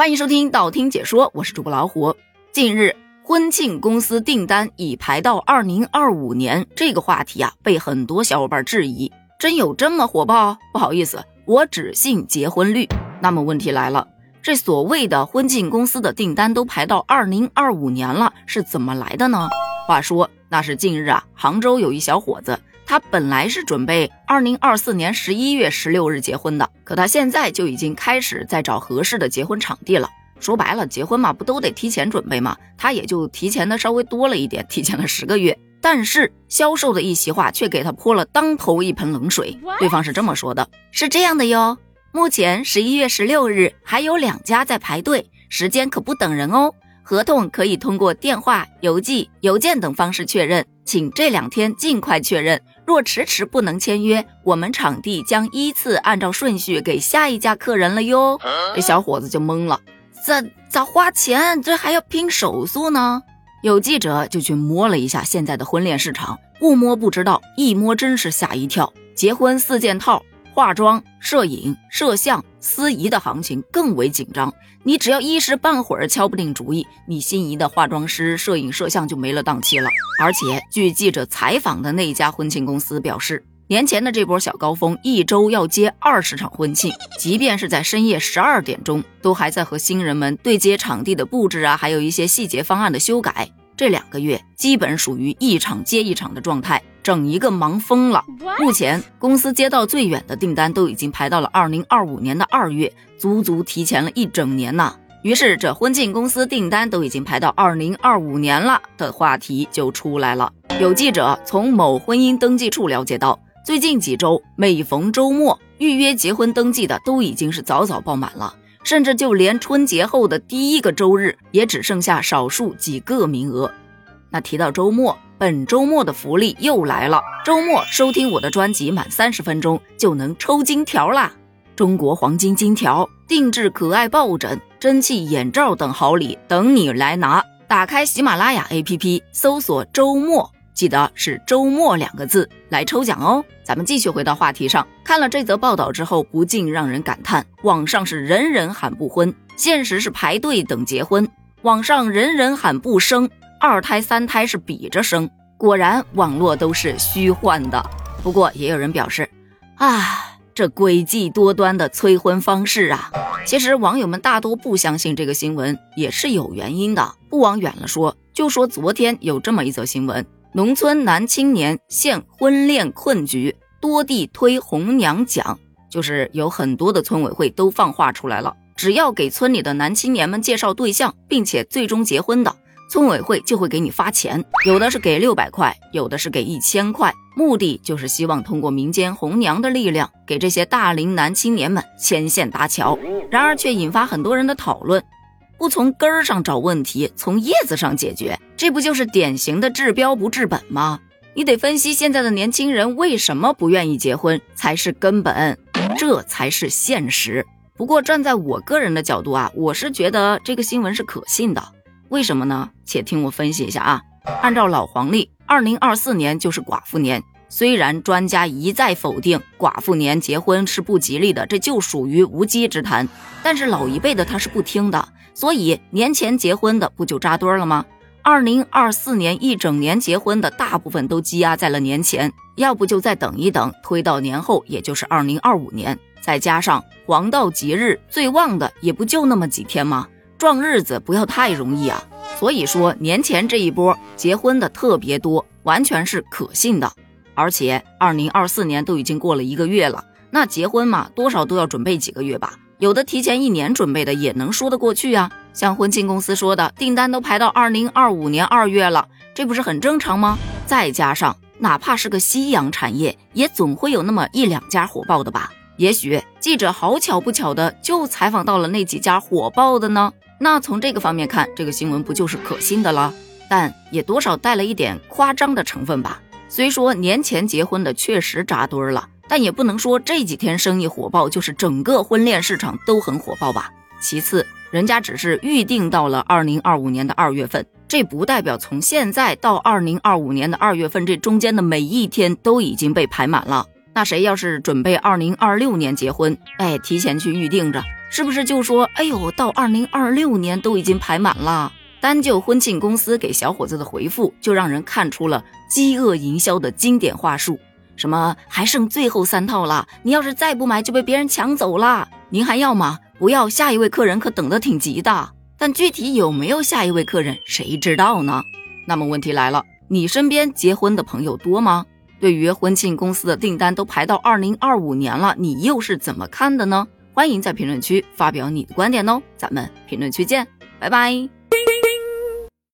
欢迎收听道听解说，我是主播老虎。近日，婚庆公司订单已排到二零二五年，这个话题啊，被很多小伙伴质疑，真有这么火爆？不好意思，我只信结婚率。那么问题来了，这所谓的婚庆公司的订单都排到二零二五年了，是怎么来的呢？话说，那是近日啊，杭州有一小伙子。他本来是准备二零二四年十一月十六日结婚的，可他现在就已经开始在找合适的结婚场地了。说白了，结婚嘛，不都得提前准备吗？他也就提前的稍微多了一点，提前了十个月。但是销售的一席话却给他泼了当头一盆冷水。对方是这么说的：“是这样的哟，目前十一月十六日还有两家在排队，时间可不等人哦。合同可以通过电话、邮寄、邮件等方式确认，请这两天尽快确认。”若迟迟不能签约，我们场地将依次按照顺序给下一家客人了哟。这小伙子就懵了，咋咋花钱？这还要拼手速呢？有记者就去摸了一下现在的婚恋市场，不摸不知道，一摸真是吓一跳。结婚四件套。化妆、摄影、摄像、司仪的行情更为紧张，你只要一时半会儿敲不定主意，你心仪的化妆师、摄影、摄像就没了档期了。而且，据记者采访的那一家婚庆公司表示，年前的这波小高峰，一周要接二十场婚庆，即便是在深夜十二点钟，都还在和新人们对接场地的布置啊，还有一些细节方案的修改。这两个月基本属于一场接一场的状态。整一个忙疯了。目前公司接到最远的订单都已经排到了二零二五年的二月，足足提前了一整年呐。于是这婚庆公司订单都已经排到二零二五年了的话题就出来了。有记者从某婚姻登记处了解到，最近几周每逢周末预约结婚登记的都已经是早早爆满了，甚至就连春节后的第一个周日也只剩下少数几个名额。那提到周末。本周末的福利又来了！周末收听我的专辑满三十分钟就能抽金条啦！中国黄金金条、定制可爱抱枕、蒸汽眼罩等好礼等你来拿！打开喜马拉雅 APP，搜索“周末”，记得是“周末”两个字来抽奖哦！咱们继续回到话题上，看了这则报道之后，不禁让人感叹：网上是人人喊不婚，现实是排队等结婚；网上人人喊不生。二胎三胎是比着生，果然网络都是虚幻的。不过也有人表示，啊，这诡计多端的催婚方式啊！其实网友们大多不相信这个新闻，也是有原因的。不往远了说，就说昨天有这么一则新闻：农村男青年现婚恋困局，多地推红娘奖，就是有很多的村委会都放话出来了，只要给村里的男青年们介绍对象，并且最终结婚的。村委会就会给你发钱，有的是给六百块，有的是给一千块，目的就是希望通过民间红娘的力量，给这些大龄男青年们牵线搭桥。然而却引发很多人的讨论，不从根儿上找问题，从叶子上解决，这不就是典型的治标不治本吗？你得分析现在的年轻人为什么不愿意结婚才是根本，这才是现实。不过站在我个人的角度啊，我是觉得这个新闻是可信的。为什么呢？且听我分析一下啊。按照老黄历，二零二四年就是寡妇年。虽然专家一再否定寡妇年结婚是不吉利的，这就属于无稽之谈。但是老一辈的他是不听的，所以年前结婚的不就扎堆了吗？二零二四年一整年结婚的大部分都积压在了年前，要不就再等一等，推到年后，也就是二零二五年。再加上黄道吉日最旺的也不就那么几天吗？撞日子不要太容易啊，所以说年前这一波结婚的特别多，完全是可信的。而且二零二四年都已经过了一个月了，那结婚嘛，多少都要准备几个月吧。有的提前一年准备的也能说得过去啊。像婚庆公司说的，订单都排到二零二五年二月了，这不是很正常吗？再加上哪怕是个夕阳产业，也总会有那么一两家火爆的吧。也许记者好巧不巧的就采访到了那几家火爆的呢。那从这个方面看，这个新闻不就是可信的了？但也多少带了一点夸张的成分吧。虽说年前结婚的确实扎堆了，但也不能说这几天生意火爆就是整个婚恋市场都很火爆吧。其次，人家只是预定到了二零二五年的二月份，这不代表从现在到二零二五年的二月份这中间的每一天都已经被排满了。那谁要是准备二零二六年结婚，哎，提前去预定着。是不是就说，哎呦，到二零二六年都已经排满了？单就婚庆公司给小伙子的回复，就让人看出了饥饿营销的经典话术。什么还剩最后三套了？你要是再不买，就被别人抢走了。您还要吗？不要，下一位客人可等得挺急的。但具体有没有下一位客人，谁知道呢？那么问题来了，你身边结婚的朋友多吗？对于婚庆公司的订单都排到二零二五年了，你又是怎么看的呢？欢迎在评论区发表你的观点哦，咱们评论区见，拜拜。